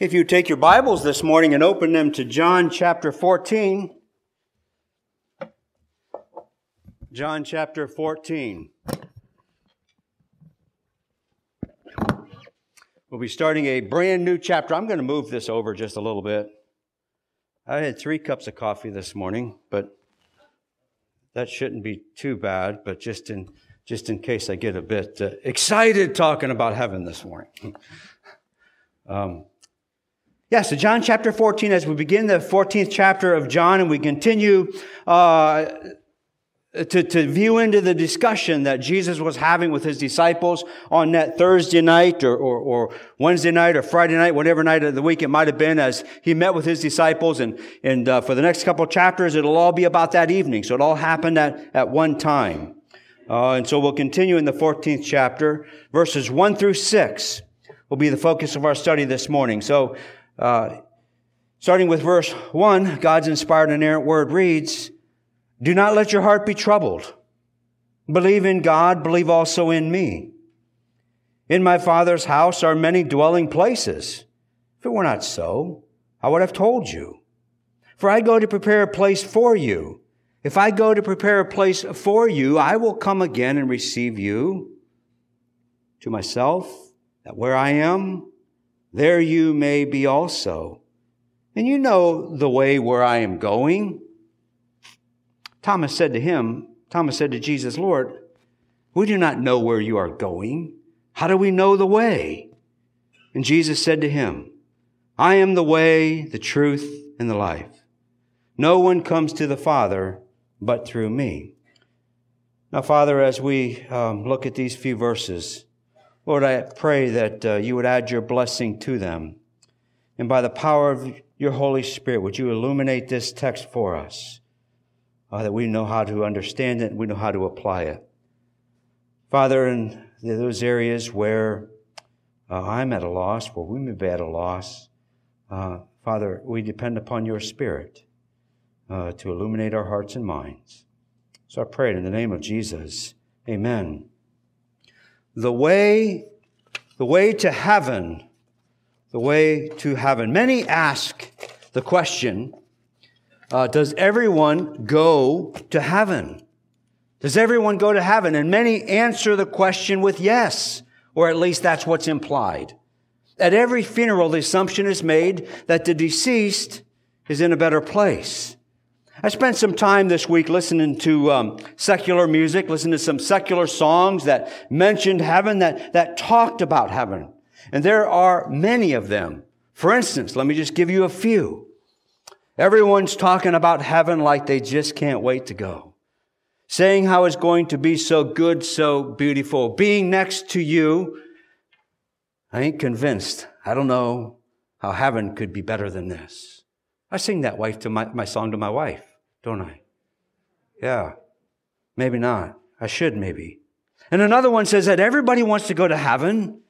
If you take your Bibles this morning and open them to John chapter 14, John chapter 14. We'll be starting a brand new chapter. I'm going to move this over just a little bit. I had three cups of coffee this morning, but that shouldn't be too bad. But just in just in case I get a bit uh, excited talking about heaven this morning. um, yeah, so John chapter 14, as we begin the 14th chapter of John and we continue uh, to, to view into the discussion that Jesus was having with his disciples on that Thursday night or, or, or, Wednesday night or Friday night, whatever night of the week it might have been, as he met with his disciples. And, and uh, for the next couple chapters, it'll all be about that evening. So it all happened at, at one time. Uh, and so we'll continue in the 14th chapter. Verses 1 through 6 will be the focus of our study this morning. So uh, starting with verse 1, God's inspired and inerrant word reads, Do not let your heart be troubled. Believe in God, believe also in me. In my Father's house are many dwelling places. If it were not so, I would have told you. For I go to prepare a place for you. If I go to prepare a place for you, I will come again and receive you to myself, that where I am, there you may be also. And you know the way where I am going. Thomas said to him, Thomas said to Jesus, Lord, we do not know where you are going. How do we know the way? And Jesus said to him, I am the way, the truth, and the life. No one comes to the Father but through me. Now, Father, as we um, look at these few verses, Lord, I pray that uh, you would add your blessing to them. And by the power of your Holy Spirit, would you illuminate this text for us, uh, that we know how to understand it and we know how to apply it. Father, in those areas where uh, I'm at a loss, where we may be at a loss, uh, Father, we depend upon your Spirit uh, to illuminate our hearts and minds. So I pray it in the name of Jesus. Amen the way, the way to heaven, the way to heaven. Many ask the question, uh, does everyone go to heaven? Does everyone go to heaven? And many answer the question with yes, or at least that's what's implied. At every funeral, the assumption is made that the deceased is in a better place. I spent some time this week listening to um, secular music, listening to some secular songs that mentioned heaven, that, that talked about heaven. And there are many of them. For instance, let me just give you a few. Everyone's talking about heaven like they just can't wait to go. Saying how it's going to be so good, so beautiful. Being next to you, I ain't convinced. I don't know how heaven could be better than this. I sing that wife to my, my song to my wife don't I? Yeah. Maybe not. I should, maybe. And another one says that everybody wants to go to heaven,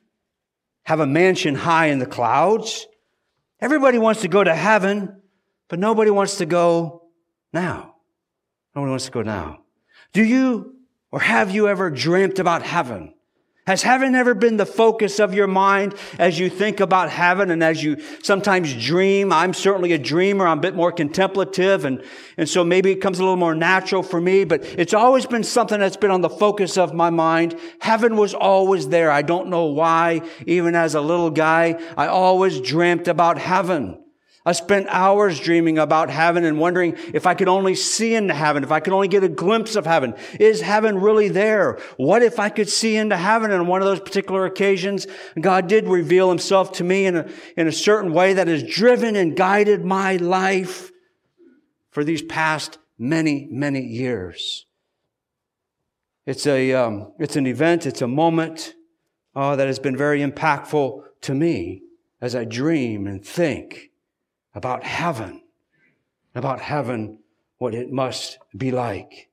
have a mansion high in the clouds. Everybody wants to go to heaven, but nobody wants to go now. Nobody wants to go now. Do you or have you ever dreamt about heaven? Has heaven ever been the focus of your mind as you think about heaven and as you sometimes dream? I'm certainly a dreamer. I'm a bit more contemplative and, and so maybe it comes a little more natural for me, but it's always been something that's been on the focus of my mind. Heaven was always there. I don't know why. Even as a little guy, I always dreamt about heaven. I spent hours dreaming about heaven and wondering if I could only see into heaven, if I could only get a glimpse of heaven. Is heaven really there? What if I could see into heaven? And on one of those particular occasions, God did reveal himself to me in a, in a certain way that has driven and guided my life for these past many, many years. It's a, um, it's an event, it's a moment uh, that has been very impactful to me as I dream and think about heaven, about heaven, what it must be like.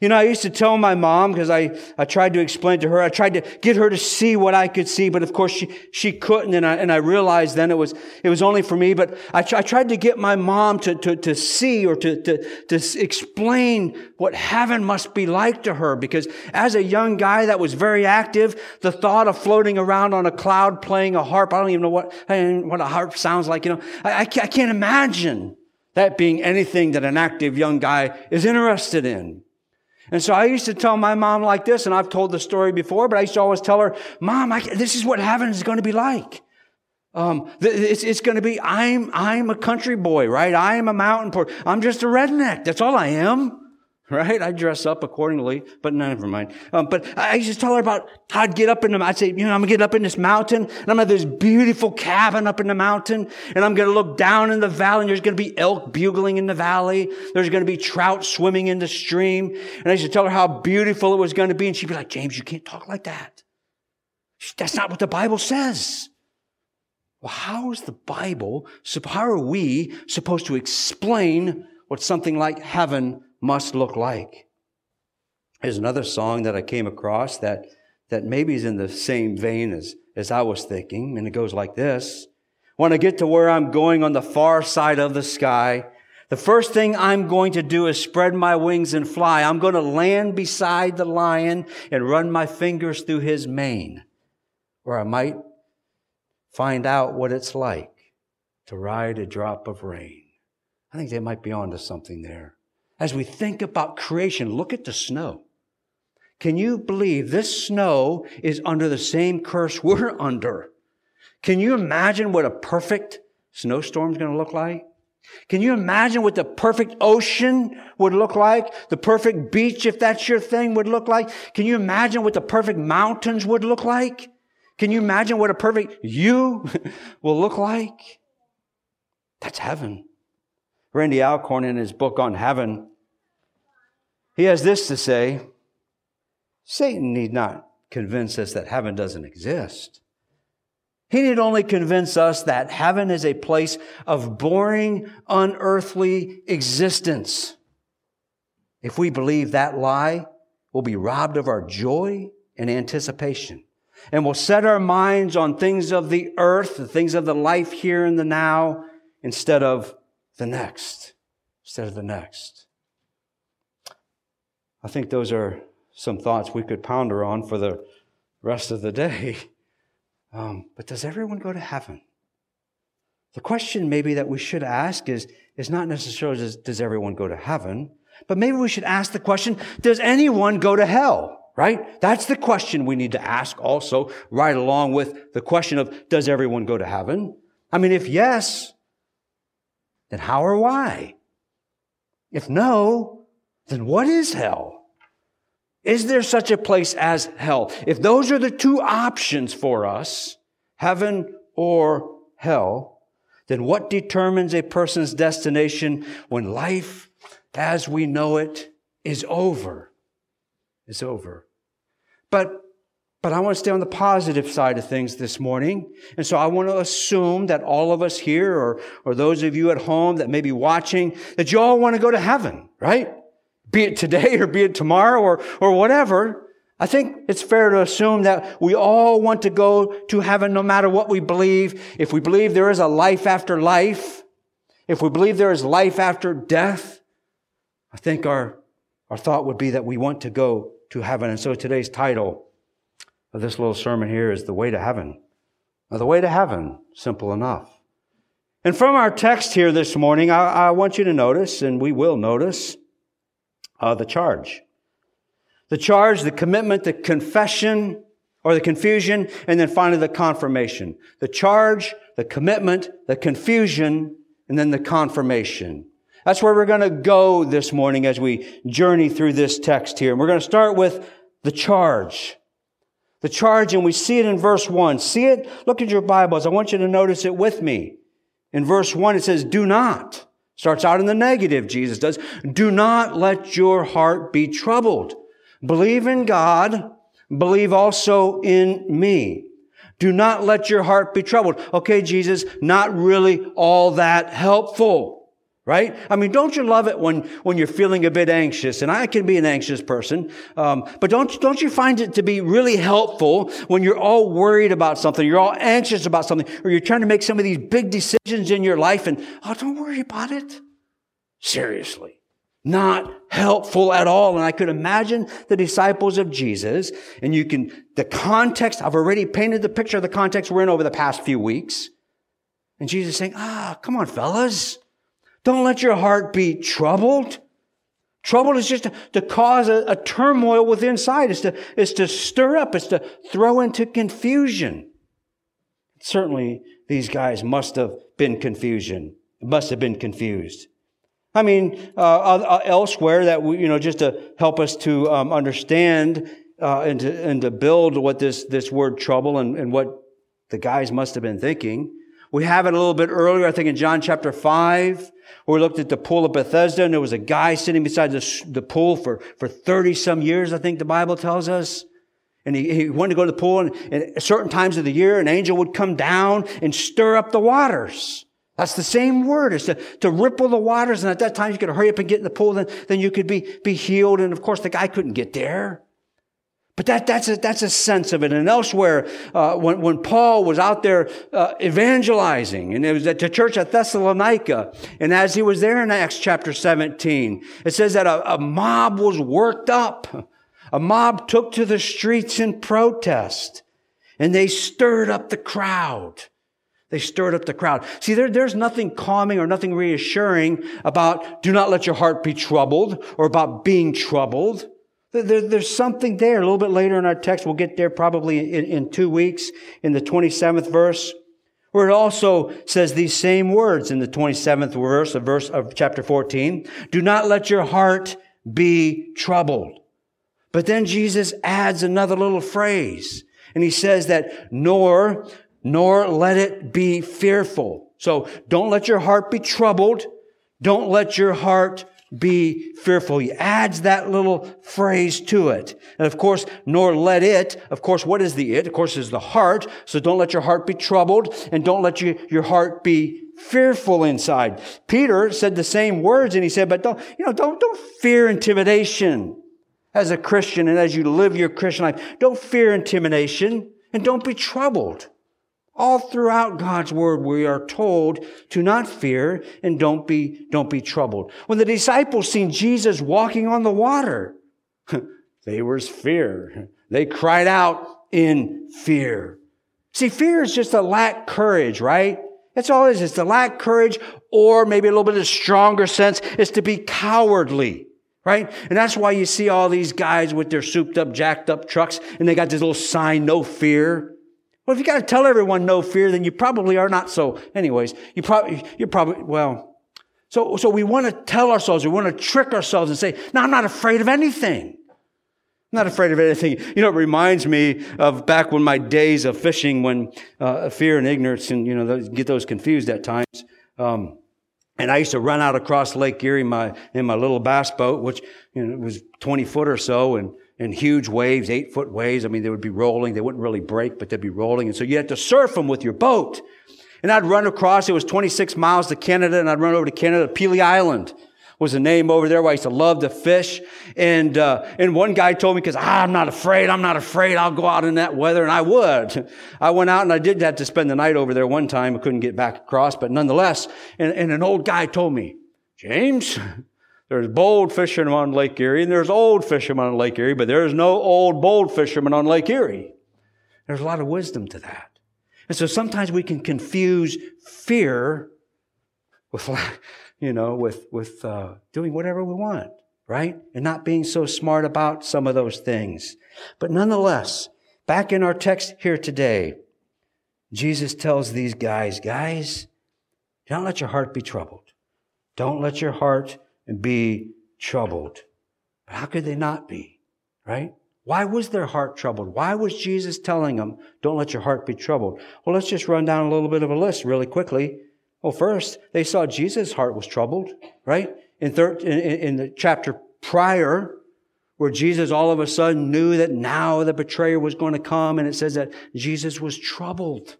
You know, I used to tell my mom because I, I tried to explain to her, I tried to get her to see what I could see, but of course she, she couldn't. And I, and I realized then it was, it was only for me, but I, I tried to get my mom to, to, to see or to, to, to explain what heaven must be like to her because as a young guy that was very active, the thought of floating around on a cloud playing a harp, I don't even know what, what a harp sounds like, you know, I, I can't imagine that being anything that an active young guy is interested in. And so I used to tell my mom like this, and I've told the story before, but I used to always tell her, Mom, I, this is what heaven is going to be like. Um, it's, it's going to be, I'm, I'm a country boy, right? I am a mountain boy. I'm just a redneck. That's all I am right? I dress up accordingly, but never mind. Um, but I used to tell her about how I'd get up in the, I'd say, you know, I'm gonna get up in this mountain and I'm gonna have this beautiful cabin up in the mountain and I'm gonna look down in the valley and there's gonna be elk bugling in the valley. There's gonna be trout swimming in the stream. And I used to tell her how beautiful it was gonna be and she'd be like, James, you can't talk like that. That's not what the Bible says. Well, how is the Bible, how are we supposed to explain what something like heaven must look like. There's another song that I came across that, that maybe is in the same vein as, as I was thinking, and it goes like this. When I get to where I'm going on the far side of the sky, the first thing I'm going to do is spread my wings and fly. I'm going to land beside the lion and run my fingers through his mane, where I might find out what it's like to ride a drop of rain. I think they might be onto something there as we think about creation, look at the snow. Can you believe this snow is under the same curse we're under? Can you imagine what a perfect snowstorm is going to look like? Can you imagine what the perfect ocean would look like? The perfect beach, if that's your thing, would look like? Can you imagine what the perfect mountains would look like? Can you imagine what a perfect you will look like? That's heaven. Randy Alcorn, in his book on heaven, he has this to say Satan need not convince us that heaven doesn't exist. He need only convince us that heaven is a place of boring, unearthly existence. If we believe that lie, we'll be robbed of our joy and anticipation. And we'll set our minds on things of the earth, the things of the life here and the now, instead of the next. Instead of the next. I think those are some thoughts we could ponder on for the rest of the day. Um, but does everyone go to heaven? The question maybe that we should ask is, is not necessarily does, does everyone go to heaven, but maybe we should ask the question, does anyone go to hell? Right? That's the question we need to ask also, right along with the question of, does everyone go to heaven? I mean, if yes, then how or why? If no, then what is hell? Is there such a place as hell? If those are the two options for us, heaven or hell, then what determines a person's destination when life as we know it is over? Is over. But but I want to stay on the positive side of things this morning. And so I want to assume that all of us here or, or those of you at home that may be watching, that you all want to go to heaven, right? Be it today or be it tomorrow or, or whatever. I think it's fair to assume that we all want to go to heaven no matter what we believe. If we believe there is a life after life, if we believe there is life after death, I think our, our thought would be that we want to go to heaven. And so today's title of this little sermon here is The Way to Heaven. Now, the way to heaven, simple enough. And from our text here this morning, I, I want you to notice, and we will notice, uh, the charge. The charge, the commitment, the confession, or the confusion, and then finally the confirmation. The charge, the commitment, the confusion, and then the confirmation. That's where we're going to go this morning as we journey through this text here. And we're going to start with the charge. The charge, and we see it in verse 1. See it? Look at your Bibles. I want you to notice it with me. In verse 1, it says, Do not. Starts out in the negative, Jesus does. Do not let your heart be troubled. Believe in God. Believe also in me. Do not let your heart be troubled. Okay, Jesus, not really all that helpful right? I mean, don't you love it when, when you're feeling a bit anxious? And I can be an anxious person. Um, but don't, don't you find it to be really helpful when you're all worried about something, you're all anxious about something, or you're trying to make some of these big decisions in your life and, oh, don't worry about it. Seriously. Not helpful at all. And I could imagine the disciples of Jesus, and you can, the context, I've already painted the picture of the context we're in over the past few weeks. And Jesus saying, ah, come on, fellas. Don't let your heart be troubled. Trouble is just to, to cause a, a, turmoil within inside. It's to, it's to stir up. It's to throw into confusion. Certainly, these guys must have been confusion. Must have been confused. I mean, uh, uh, elsewhere that we, you know, just to help us to um, understand uh, and to and to build what this this word trouble and, and what the guys must have been thinking. We have it a little bit earlier, I think in John chapter 5, where we looked at the pool of Bethesda and there was a guy sitting beside the, the pool for, for 30 some years, I think the Bible tells us. And he, he wanted to go to the pool and, and at certain times of the year, an angel would come down and stir up the waters. That's the same word. It's to, to ripple the waters. And at that time, you could hurry up and get in the pool. Then, then you could be, be healed. And of course, the guy couldn't get there. But that, that's, a, that's a sense of it. And elsewhere, uh, when, when Paul was out there uh, evangelizing, and it was at the church at Thessalonica, and as he was there in Acts chapter 17, it says that a, a mob was worked up. A mob took to the streets in protest, and they stirred up the crowd. They stirred up the crowd. See, there, there's nothing calming or nothing reassuring about do not let your heart be troubled or about being troubled. There, there's something there. A little bit later in our text, we'll get there probably in, in two weeks in the 27th verse, where it also says these same words in the 27th verse of verse of chapter 14. Do not let your heart be troubled. But then Jesus adds another little phrase, and he says that nor, nor let it be fearful. So don't let your heart be troubled. Don't let your heart be fearful. He adds that little phrase to it. And of course, nor let it, of course, what is the it? Of course, is the heart. So don't let your heart be troubled and don't let you, your heart be fearful inside. Peter said the same words and he said, but don't, you know, don't, don't fear intimidation as a Christian and as you live your Christian life. Don't fear intimidation and don't be troubled. All throughout God's word, we are told to not fear and don't be, don't be troubled. When the disciples seen Jesus walking on the water, they was fear. They cried out in fear. See, fear is just a lack courage, right? That's all it is. It's to lack courage, or maybe a little bit of stronger sense is to be cowardly, right? And that's why you see all these guys with their souped up, jacked up trucks, and they got this little sign, no fear. Well, if you got to tell everyone no fear, then you probably are not so. Anyways, you probably, you're probably, well, so, so we want to tell ourselves, we want to trick ourselves and say, no, I'm not afraid of anything. I'm not afraid of anything. You know, it reminds me of back when my days of fishing, when uh, fear and ignorance and, you know, those, get those confused at times. Um, and I used to run out across Lake Erie in my, in my little bass boat, which, you know, was 20 foot or so. And, and huge waves, eight foot waves. I mean, they would be rolling. They wouldn't really break, but they'd be rolling. And so you had to surf them with your boat. And I'd run across, it was 26 miles to Canada, and I'd run over to Canada. Pelee Island was a name over there where I used to love to fish. And, uh, and one guy told me, because ah, I'm not afraid, I'm not afraid, I'll go out in that weather, and I would. I went out and I did have to spend the night over there one time. I couldn't get back across, but nonetheless, and, and an old guy told me, James, there's bold fishermen on Lake Erie and there's old fishermen on Lake Erie, but there's no old, bold fishermen on Lake Erie. There's a lot of wisdom to that. And so sometimes we can confuse fear with, you know, with, with uh, doing whatever we want, right? And not being so smart about some of those things. But nonetheless, back in our text here today, Jesus tells these guys, guys, don't let your heart be troubled. Don't let your heart and be troubled. But how could they not be? Right? Why was their heart troubled? Why was Jesus telling them, don't let your heart be troubled? Well, let's just run down a little bit of a list really quickly. Well, first, they saw Jesus' heart was troubled, right? In, thir- in, in the chapter prior, where Jesus all of a sudden knew that now the betrayer was going to come, and it says that Jesus was troubled,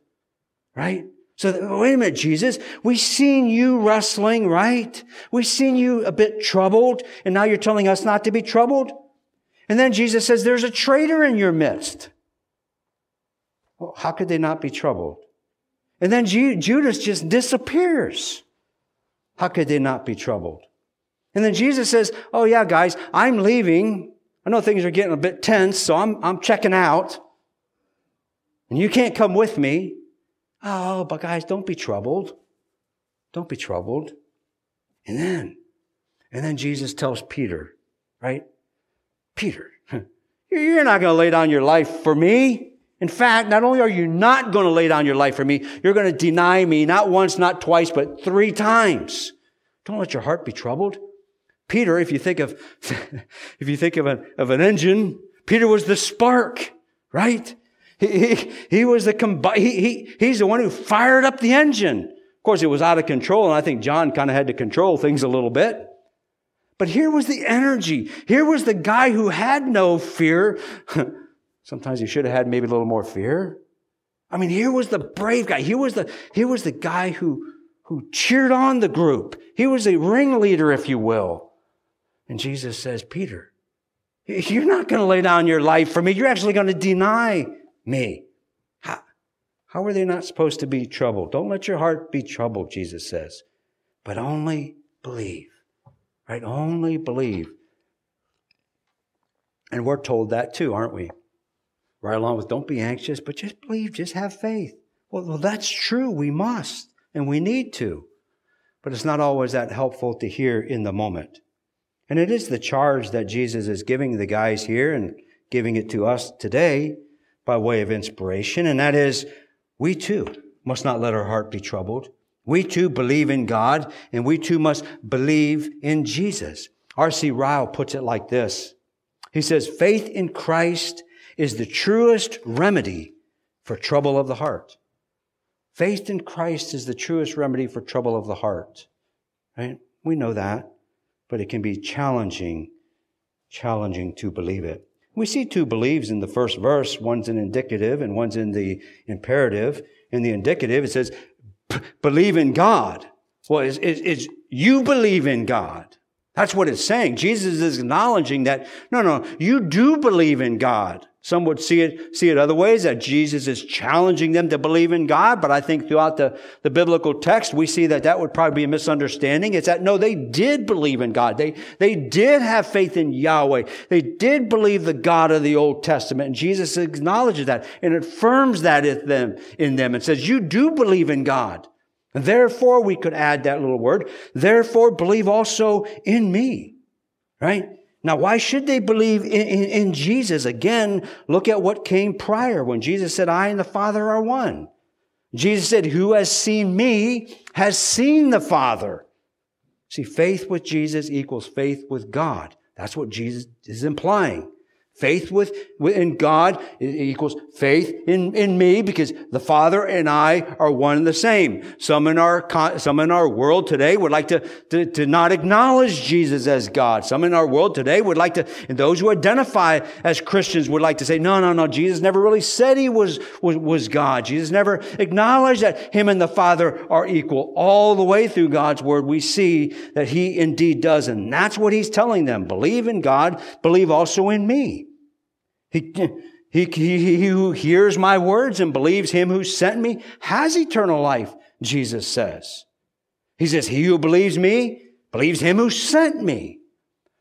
right? So, wait a minute, Jesus. We've seen you wrestling, right? We've seen you a bit troubled, and now you're telling us not to be troubled? And then Jesus says, there's a traitor in your midst. Well, how could they not be troubled? And then Judas just disappears. How could they not be troubled? And then Jesus says, Oh yeah, guys, I'm leaving. I know things are getting a bit tense, so I'm, I'm checking out. And you can't come with me. Oh, but guys, don't be troubled. Don't be troubled. And then, and then Jesus tells Peter, right? Peter, you're not going to lay down your life for me. In fact, not only are you not going to lay down your life for me, you're going to deny me not once, not twice, but three times. Don't let your heart be troubled. Peter, if you think of, if you think of an, of an engine, Peter was the spark, right? He, he, he was the, combi- he, he, he's the one who fired up the engine. Of course, it was out of control, and I think John kind of had to control things a little bit. But here was the energy. Here was the guy who had no fear. Sometimes he should have had maybe a little more fear. I mean, here was the brave guy. Here was the, here was the guy who, who cheered on the group. He was a ringleader, if you will. And Jesus says, Peter, you're not going to lay down your life for me. You're actually going to deny me. How, how are they not supposed to be troubled? Don't let your heart be troubled, Jesus says, but only believe, right? Only believe. And we're told that too, aren't we? Right along with don't be anxious, but just believe, just have faith. Well, well that's true. We must and we need to. But it's not always that helpful to hear in the moment. And it is the charge that Jesus is giving the guys here and giving it to us today by way of inspiration, and that is, we too must not let our heart be troubled. We too believe in God, and we too must believe in Jesus. R.C. Ryle puts it like this. He says, faith in Christ is the truest remedy for trouble of the heart. Faith in Christ is the truest remedy for trouble of the heart. Right? We know that, but it can be challenging, challenging to believe it. We see two believes in the first verse. One's an indicative and one's in the imperative. In the indicative, it says, believe in God. Well, it's, it's, it's you believe in God. That's what it's saying. Jesus is acknowledging that, no, no, you do believe in God. Some would see it, see it other ways, that Jesus is challenging them to believe in God. But I think throughout the, the biblical text, we see that that would probably be a misunderstanding. It's that, no, they did believe in God. They, they did have faith in Yahweh. They did believe the God of the Old Testament. And Jesus acknowledges that and affirms that in them, in them and says, you do believe in God. Therefore, we could add that little word, therefore believe also in me. Right? Now, why should they believe in, in, in, Jesus? Again, look at what came prior when Jesus said, I and the Father are one. Jesus said, Who has seen me has seen the Father. See, faith with Jesus equals faith with God. That's what Jesus is implying. Faith with, in God equals faith in, in me because the Father and I are one and the same. Some in our, some in our world today would like to, to, to not acknowledge Jesus as God. Some in our world today would like to, and those who identify as Christians would like to say, no, no, no, Jesus never really said he was, was, was God. Jesus never acknowledged that him and the Father are equal. All the way through God's word, we see that he indeed does. And that's what he's telling them. Believe in God, believe also in me. He, he, he, he who hears my words and believes him who sent me has eternal life, Jesus says. He says, he who believes me believes him who sent me.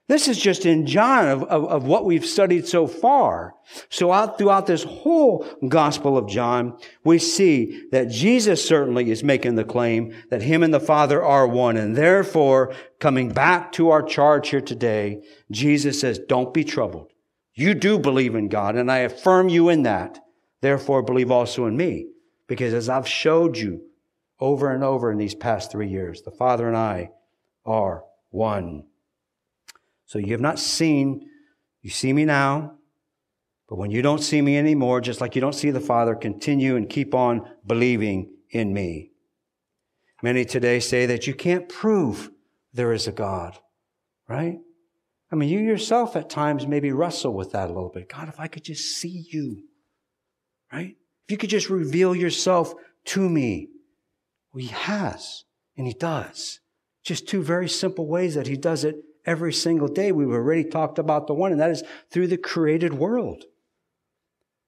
This is just in John of, of, of, what we've studied so far. So out throughout this whole gospel of John, we see that Jesus certainly is making the claim that him and the Father are one. And therefore, coming back to our charge here today, Jesus says, don't be troubled. You do believe in God, and I affirm you in that. Therefore, believe also in me. Because as I've showed you over and over in these past three years, the Father and I are one. So you have not seen, you see me now, but when you don't see me anymore, just like you don't see the Father, continue and keep on believing in me. Many today say that you can't prove there is a God, right? I mean, you yourself at times maybe wrestle with that a little bit. God, if I could just see you, right? If you could just reveal yourself to me. Well, he has, and he does. Just two very simple ways that he does it every single day. We've already talked about the one, and that is through the created world.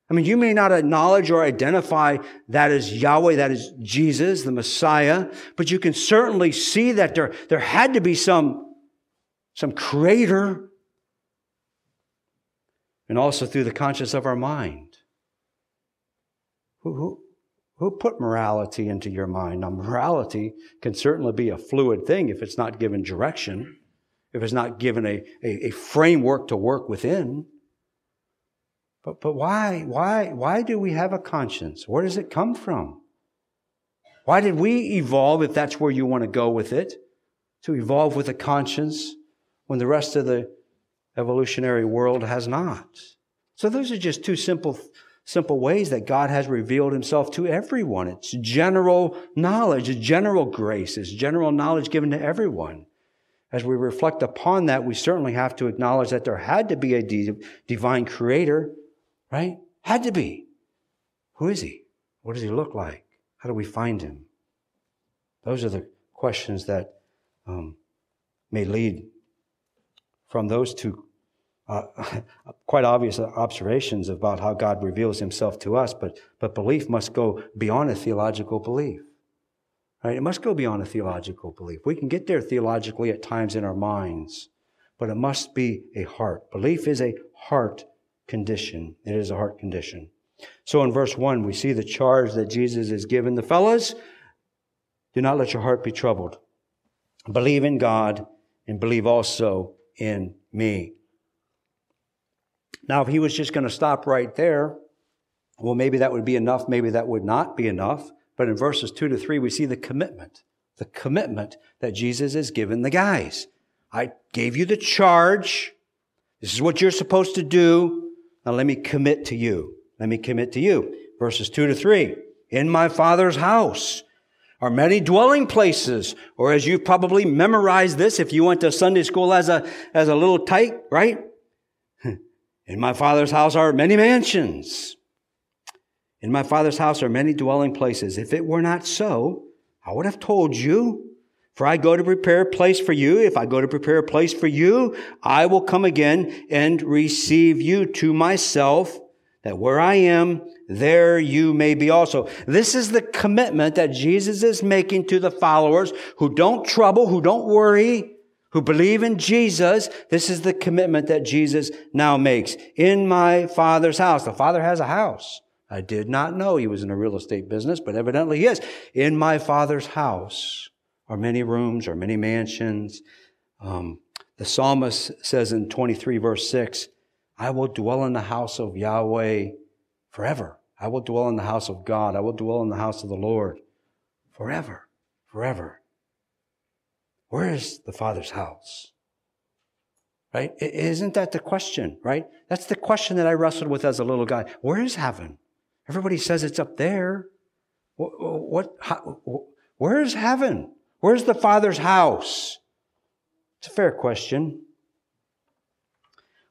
I mean, you may not acknowledge or identify that as Yahweh, that is Jesus, the Messiah, but you can certainly see that there, there had to be some, some creator. And also through the conscience of our mind. Who, who, who put morality into your mind? Now, morality can certainly be a fluid thing if it's not given direction, if it's not given a, a, a framework to work within. But, but why, why, why do we have a conscience? Where does it come from? Why did we evolve, if that's where you want to go with it, to evolve with a conscience when the rest of the evolutionary world has not? So those are just two simple, simple ways that God has revealed himself to everyone. It's general knowledge, it's general grace, it's general knowledge given to everyone. As we reflect upon that, we certainly have to acknowledge that there had to be a divine creator right? Had to be. Who is he? What does he look like? How do we find him? Those are the questions that um, may lead from those two uh, quite obvious observations about how God reveals himself to us, but, but belief must go beyond a theological belief. Right? It must go beyond a theological belief. We can get there theologically at times in our minds, but it must be a heart. Belief is a heart condition. It is a heart condition. So in verse 1, we see the charge that Jesus is given. The fellows, do not let your heart be troubled. Believe in God and believe also in me. Now, if he was just going to stop right there, well, maybe that would be enough. Maybe that would not be enough. But in verses 2 to 3, we see the commitment, the commitment that Jesus has given the guys. I gave you the charge. This is what you're supposed to do. Now let me commit to you. Let me commit to you. Verses two to three. In my father's house are many dwelling places, or as you've probably memorized this if you went to Sunday school as a, as a little tight, right? In my father's house are many mansions. In my father's house are many dwelling places. If it were not so, I would have told you. For I go to prepare a place for you. If I go to prepare a place for you, I will come again and receive you to myself, that where I am, there you may be also. This is the commitment that Jesus is making to the followers who don't trouble, who don't worry, who believe in Jesus. This is the commitment that Jesus now makes. In my Father's house. The Father has a house. I did not know he was in a real estate business, but evidently he is. In my Father's house are many rooms or many mansions. Um, the psalmist says in 23 verse 6, I will dwell in the house of Yahweh forever. I will dwell in the house of God. I will dwell in the house of the Lord forever, forever. Where is the Father's house? Right? Isn't that the question, right? That's the question that I wrestled with as a little guy. Where is heaven? Everybody says it's up there. What, what how, where is heaven? Where's the Father's house? It's a fair question.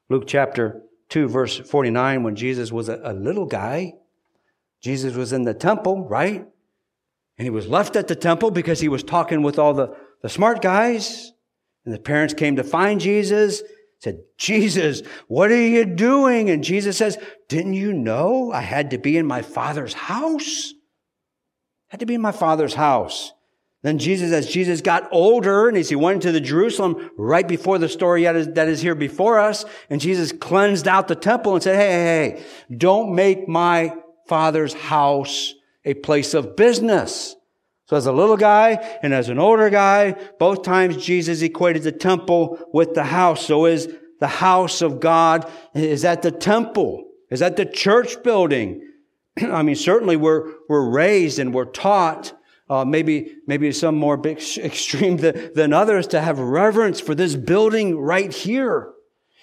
Luke chapter 2, verse 49, when Jesus was a, a little guy, Jesus was in the temple, right? And he was left at the temple because he was talking with all the, the smart guys. And the parents came to find Jesus, said, Jesus, what are you doing? And Jesus says, Didn't you know I had to be in my father's house? I had to be in my father's house. Then Jesus, as Jesus got older and as he went to the Jerusalem right before the story that is here before us, and Jesus cleansed out the temple and said, hey, hey, hey, don't make my father's house a place of business. So as a little guy and as an older guy, both times Jesus equated the temple with the house. So is the house of God, is that the temple? Is that the church building? I mean, certainly we're, we're raised and we're taught uh, maybe maybe some more big, extreme than, than others to have reverence for this building right here.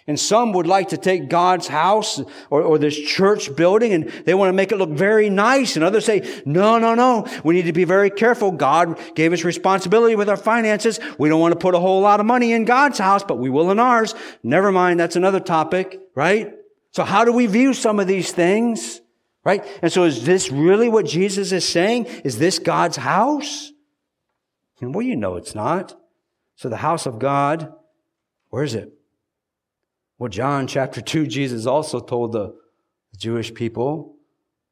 And some would like to take God's house or, or this church building and they want to make it look very nice. And others say, no, no, no. We need to be very careful. God gave us responsibility with our finances. We don't want to put a whole lot of money in God's house, but we will in ours. Never mind. That's another topic, right? So how do we view some of these things? Right? And so is this really what Jesus is saying? Is this God's house? And well, you know it's not. So the house of God, where is it? Well, John chapter 2, Jesus also told the Jewish people,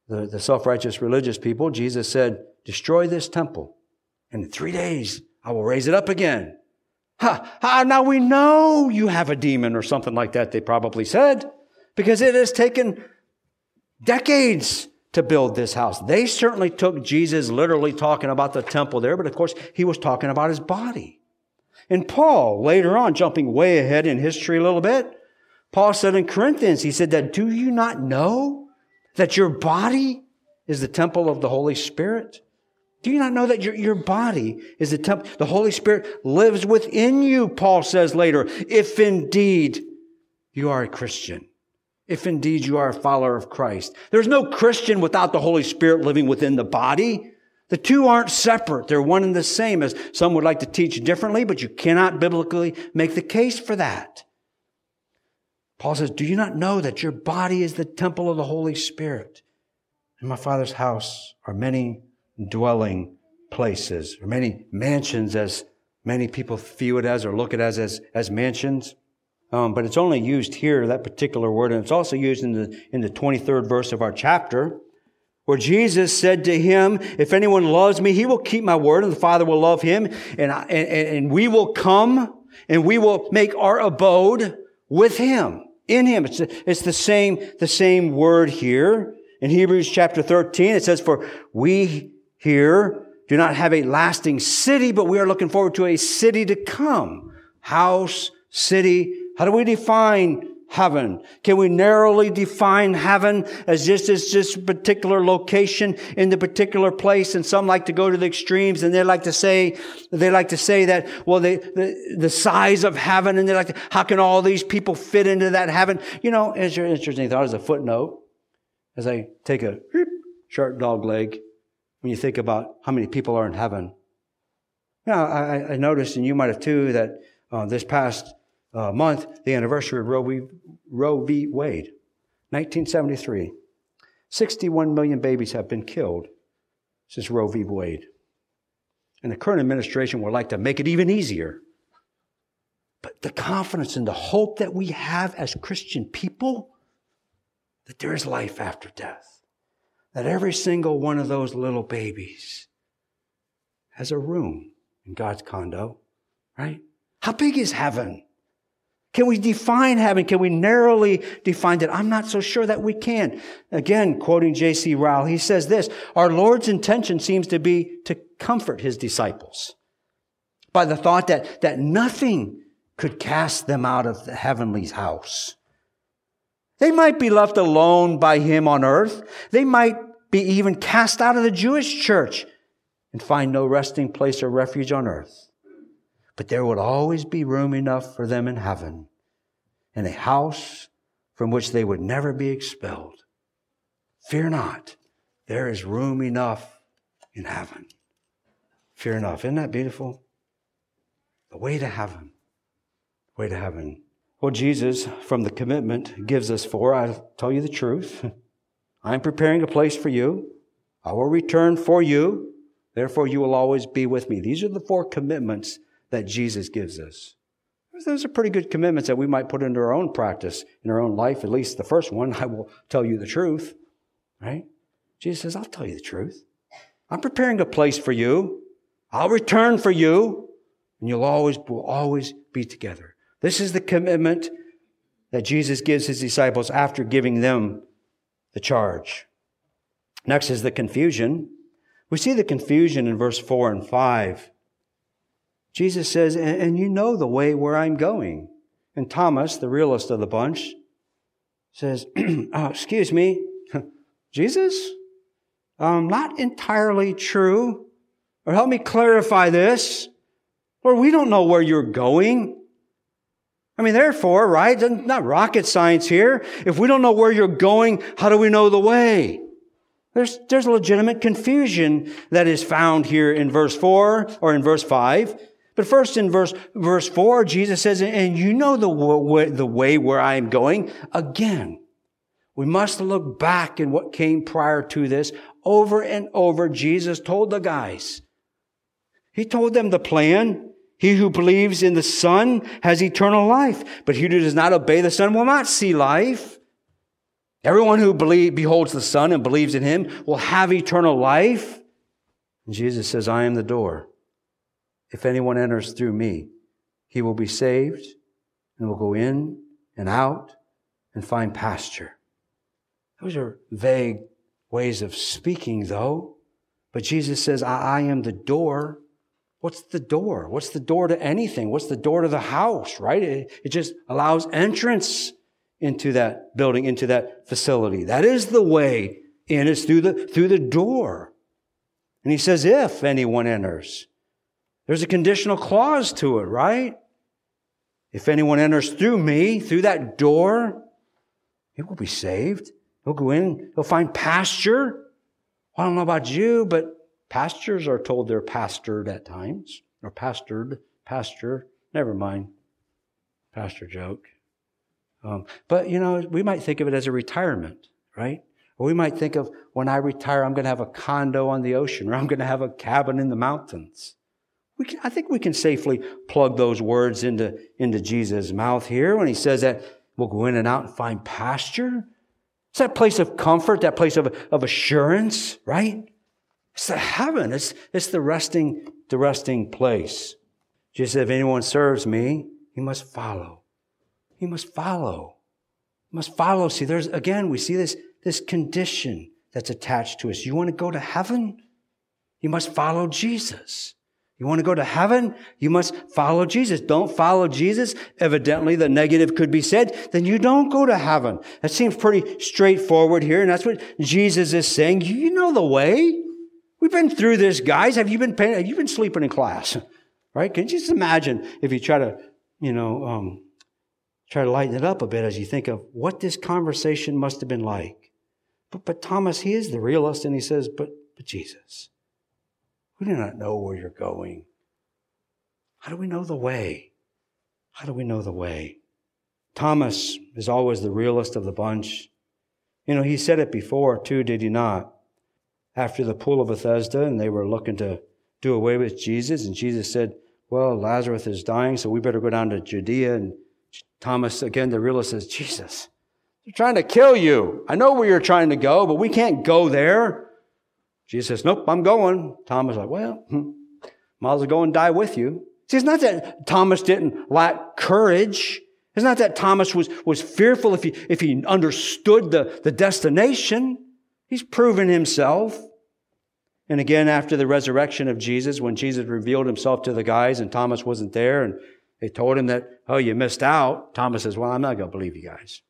the, the self righteous religious people, Jesus said, Destroy this temple, and in three days I will raise it up again. Ha, ha, now we know you have a demon or something like that, they probably said, because it has taken decades to build this house. They certainly took Jesus literally talking about the temple there, but of course he was talking about his body. And Paul, later on, jumping way ahead in history a little bit, Paul said in Corinthians, he said that, do you not know that your body is the temple of the Holy Spirit? Do you not know that your, your body is the temple? The Holy Spirit lives within you, Paul says later, if indeed you are a Christian. If indeed you are a follower of Christ. There's no Christian without the Holy Spirit living within the body. The two aren't separate. They're one and the same, as some would like to teach differently, but you cannot biblically make the case for that. Paul says, Do you not know that your body is the temple of the Holy Spirit? In my Father's house are many dwelling places, or many mansions, as many people view it as or look at it as, as, as mansions. Um, but it's only used here, that particular word, and it's also used in the, in the 23rd verse of our chapter, where Jesus said to him, if anyone loves me, he will keep my word, and the Father will love him, and, I, and, and we will come, and we will make our abode with him, in him. It's, it's the same, the same word here. In Hebrews chapter 13, it says, for we here do not have a lasting city, but we are looking forward to a city to come. House, city. How do we define heaven? Can we narrowly define heaven as just as a particular location in the particular place? And some like to go to the extremes and they like to say, they like to say that, well, they, the, the size of heaven and they like how can all these people fit into that heaven? You know, it's an interesting thought as a footnote, as I take a short dog leg when you think about how many people are in heaven. Now, I, I noticed, and you might have too, that uh, this past uh, month, the anniversary of Roe v. Roe v. Wade, 1973. 61 million babies have been killed since Roe v. Wade. And the current administration would like to make it even easier. But the confidence and the hope that we have as Christian people that there is life after death that every single one of those little babies has a room in God's condo, right? How big is heaven? Can we define heaven? Can we narrowly define it? I'm not so sure that we can. Again, quoting J.C. Ryle, he says this, our Lord's intention seems to be to comfort his disciples by the thought that, that nothing could cast them out of the heavenly house. They might be left alone by him on earth. They might be even cast out of the Jewish church and find no resting place or refuge on earth. But there would always be room enough for them in heaven, in a house from which they would never be expelled. Fear not, there is room enough in heaven. Fear enough. Isn't that beautiful? The way to heaven. The way to heaven. Well, Jesus, from the commitment, gives us four. I'll tell you the truth. I'm preparing a place for you. I will return for you. Therefore, you will always be with me. These are the four commitments that Jesus gives us. Those are pretty good commitments that we might put into our own practice in our own life. At least the first one, I will tell you the truth, right? Jesus says, I'll tell you the truth. I'm preparing a place for you. I'll return for you, and you'll always, will always be together. This is the commitment that Jesus gives his disciples after giving them the charge. Next is the confusion. We see the confusion in verse 4 and 5. Jesus says, and you know the way where I'm going. And Thomas, the realest of the bunch, says, oh, excuse me, Jesus? Um, not entirely true. Or help me clarify this. Lord, we don't know where you're going. I mean, therefore, right? Not rocket science here. If we don't know where you're going, how do we know the way? There's, there's legitimate confusion that is found here in verse 4 or in verse 5. But first in verse, verse 4, Jesus says, and you know the way, the way where I am going. Again, we must look back in what came prior to this. Over and over, Jesus told the guys, He told them the plan. He who believes in the Son has eternal life, but he who does not obey the Son will not see life. Everyone who believe, beholds the Son and believes in him will have eternal life. And Jesus says, I am the door. If anyone enters through me, he will be saved and will go in and out and find pasture. Those are vague ways of speaking, though. But Jesus says, I, I am the door. What's the door? What's the door to anything? What's the door to the house, right? It, it just allows entrance into that building, into that facility. That is the way in. It's through the, through the door. And he says, if anyone enters. There's a conditional clause to it, right? If anyone enters through me, through that door, he will be saved. He'll go in, he'll find pasture. I don't know about you, but pastures are told they're pastored at times, or pastored, pasture. Never mind. Pastor joke. Um, but, you know, we might think of it as a retirement, right? Or we might think of when I retire, I'm going to have a condo on the ocean, or I'm going to have a cabin in the mountains. We can, I think we can safely plug those words into, into Jesus' mouth here when he says that we'll go in and out and find pasture. It's that place of comfort, that place of, of assurance, right? It's the heaven. It's, it's the resting, the resting place. Jesus said, if anyone serves me, he must follow. He must follow. He must follow. See, there's, again, we see this, this condition that's attached to us. You want to go to heaven? You must follow Jesus. You want to go to heaven? You must follow Jesus. Don't follow Jesus. Evidently, the negative could be said. Then you don't go to heaven. That seems pretty straightforward here. And that's what Jesus is saying. You know the way. We've been through this, guys. Have you been paying, have you been sleeping in class? Right? Can you just imagine if you try to, you know, um, try to lighten it up a bit as you think of what this conversation must have been like. But, but Thomas, he is the realist, and he says, but, but Jesus. We do not know where you're going. How do we know the way? How do we know the way? Thomas is always the realist of the bunch. You know, he said it before too, did he not? After the pool of Bethesda, and they were looking to do away with Jesus, and Jesus said, Well, Lazarus is dying, so we better go down to Judea. And Thomas, again, the realist says, Jesus, they're trying to kill you. I know where you're trying to go, but we can't go there. Jesus says, Nope, I'm going. Thomas like, Well, hmm, might as well go and die with you. See, it's not that Thomas didn't lack courage. It's not that Thomas was, was fearful if he, if he understood the, the destination. He's proven himself. And again, after the resurrection of Jesus, when Jesus revealed himself to the guys and Thomas wasn't there and they told him that, oh, you missed out, Thomas says, well, I'm not going to believe you guys.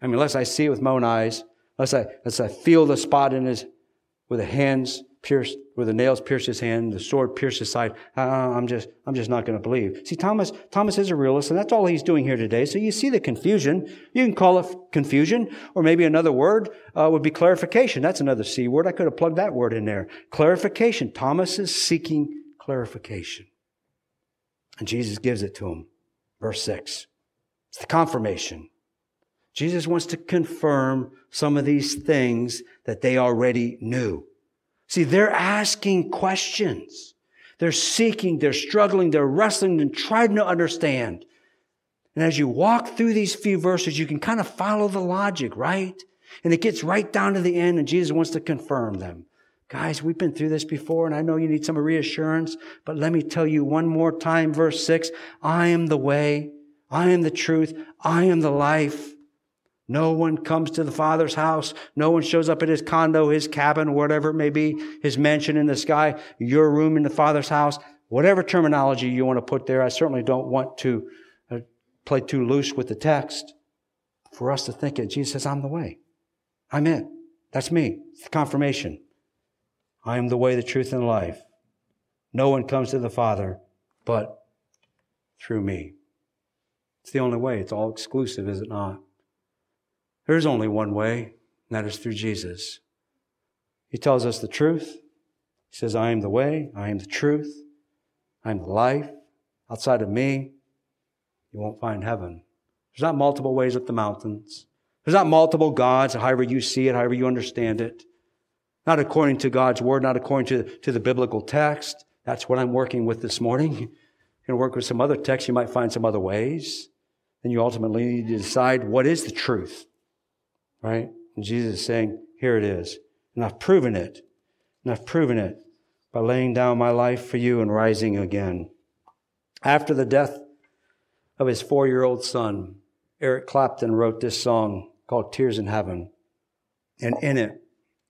I mean, unless I see it with my own eyes, unless I, unless I feel the spot in his, with the hands pierced, where the nails pierced his hand, the sword pierced his side. Uh, I'm just, I'm just not going to believe. See, Thomas, Thomas is a realist, and that's all he's doing here today. So you see the confusion. You can call it confusion, or maybe another word uh, would be clarification. That's another C word. I could have plugged that word in there. Clarification. Thomas is seeking clarification. And Jesus gives it to him. Verse 6. It's the confirmation. Jesus wants to confirm some of these things that they already knew. See, they're asking questions. They're seeking, they're struggling, they're wrestling and trying to understand. And as you walk through these few verses, you can kind of follow the logic, right? And it gets right down to the end, and Jesus wants to confirm them. Guys, we've been through this before, and I know you need some reassurance, but let me tell you one more time, verse 6 I am the way, I am the truth, I am the life. No one comes to the Father's house. No one shows up at his condo, his cabin, whatever it may be, his mansion in the sky, your room in the Father's house, whatever terminology you want to put there. I certainly don't want to uh, play too loose with the text. For us to think it, Jesus says, I'm the way. I'm it. That's me. It's confirmation. I am the way, the truth, and the life. No one comes to the Father but through me. It's the only way. It's all exclusive, is it not? There's only one way, and that is through Jesus. He tells us the truth. He says, I am the way, I am the truth, I am the life. Outside of me, you won't find heaven. There's not multiple ways up the mountains. There's not multiple gods, however you see it, however you understand it. Not according to God's word, not according to, to the biblical text. That's what I'm working with this morning. You're going to work with some other texts. You might find some other ways. Then you ultimately need to decide what is the truth, right? And Jesus is saying, here it is. And I've proven it. And I've proven it by laying down my life for you and rising again. After the death of his four year old son, Eric Clapton wrote this song called Tears in Heaven. And in it,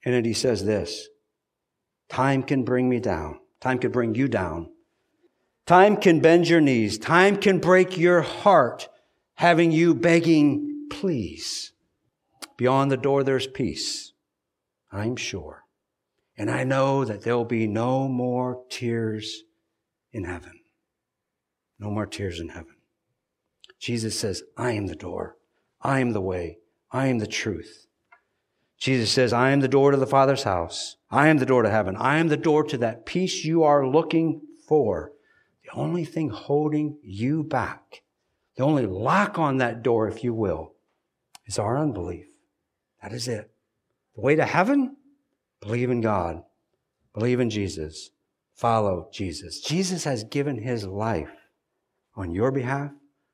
in it, he says this Time can bring me down. Time can bring you down. Time can bend your knees. Time can break your heart, having you begging, please. Beyond the door, there's peace. I'm sure. And I know that there'll be no more tears in heaven. No more tears in heaven. Jesus says, I am the door. I am the way. I am the truth. Jesus says, I am the door to the Father's house. I am the door to heaven. I am the door to that peace you are looking for. The only thing holding you back, the only lock on that door, if you will, is our unbelief. That is it. The way to heaven? Believe in God. Believe in Jesus. Follow Jesus. Jesus has given his life on your behalf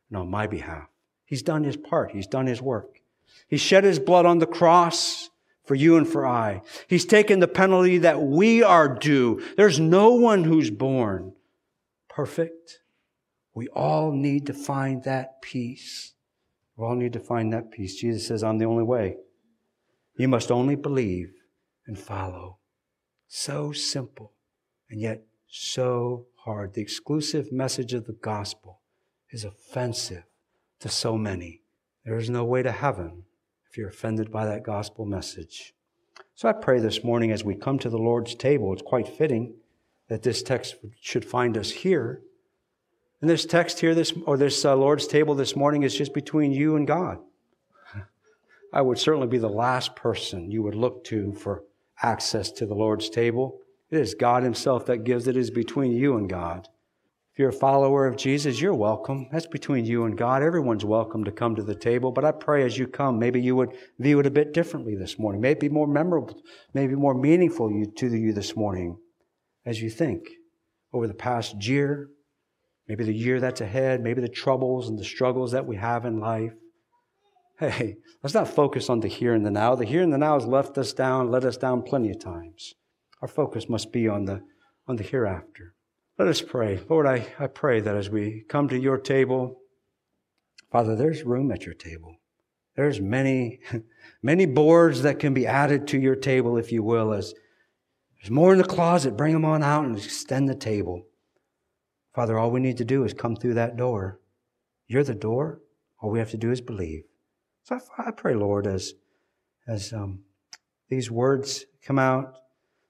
and on my behalf. He's done his part. He's done his work. He shed his blood on the cross for you and for I. He's taken the penalty that we are due. There's no one who's born perfect. We all need to find that peace. We all need to find that peace. Jesus says, I'm the only way. You must only believe and follow. So simple and yet so hard. The exclusive message of the gospel is offensive to so many. There is no way to heaven if you're offended by that gospel message. So I pray this morning as we come to the Lord's table, it's quite fitting that this text should find us here. And this text here, this or this uh, Lord's table this morning, is just between you and God. I would certainly be the last person you would look to for access to the Lord's table. It is God Himself that gives it is between you and God. If you're a follower of Jesus, you're welcome. That's between you and God. Everyone's welcome to come to the table. But I pray as you come, maybe you would view it a bit differently this morning. Maybe more memorable, maybe more meaningful to you this morning as you think over the past year, maybe the year that's ahead, maybe the troubles and the struggles that we have in life. Hey, let's not focus on the here and the now. The here and the now has left us down, let us down plenty of times. Our focus must be on the, on the hereafter. Let us pray. Lord, I, I pray that as we come to your table, Father, there's room at your table. There's many, many boards that can be added to your table, if you will. As there's more in the closet, bring them on out and extend the table. Father, all we need to do is come through that door. You're the door. All we have to do is believe. So I, I pray, Lord, as, as um, these words come out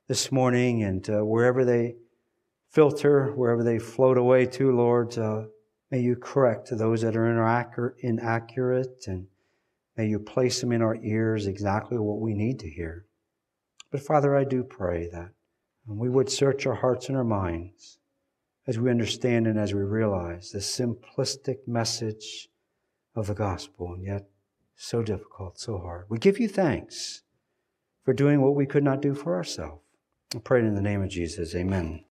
this morning and uh, wherever they filter, wherever they float away to, Lord, uh, may you correct those that are inaccurate and may you place them in our ears exactly what we need to hear. But Father, I do pray that we would search our hearts and our minds as we understand and as we realize the simplistic message of the gospel, and yet so difficult, so hard. We give you thanks for doing what we could not do for ourselves. I pray in the name of Jesus. Amen.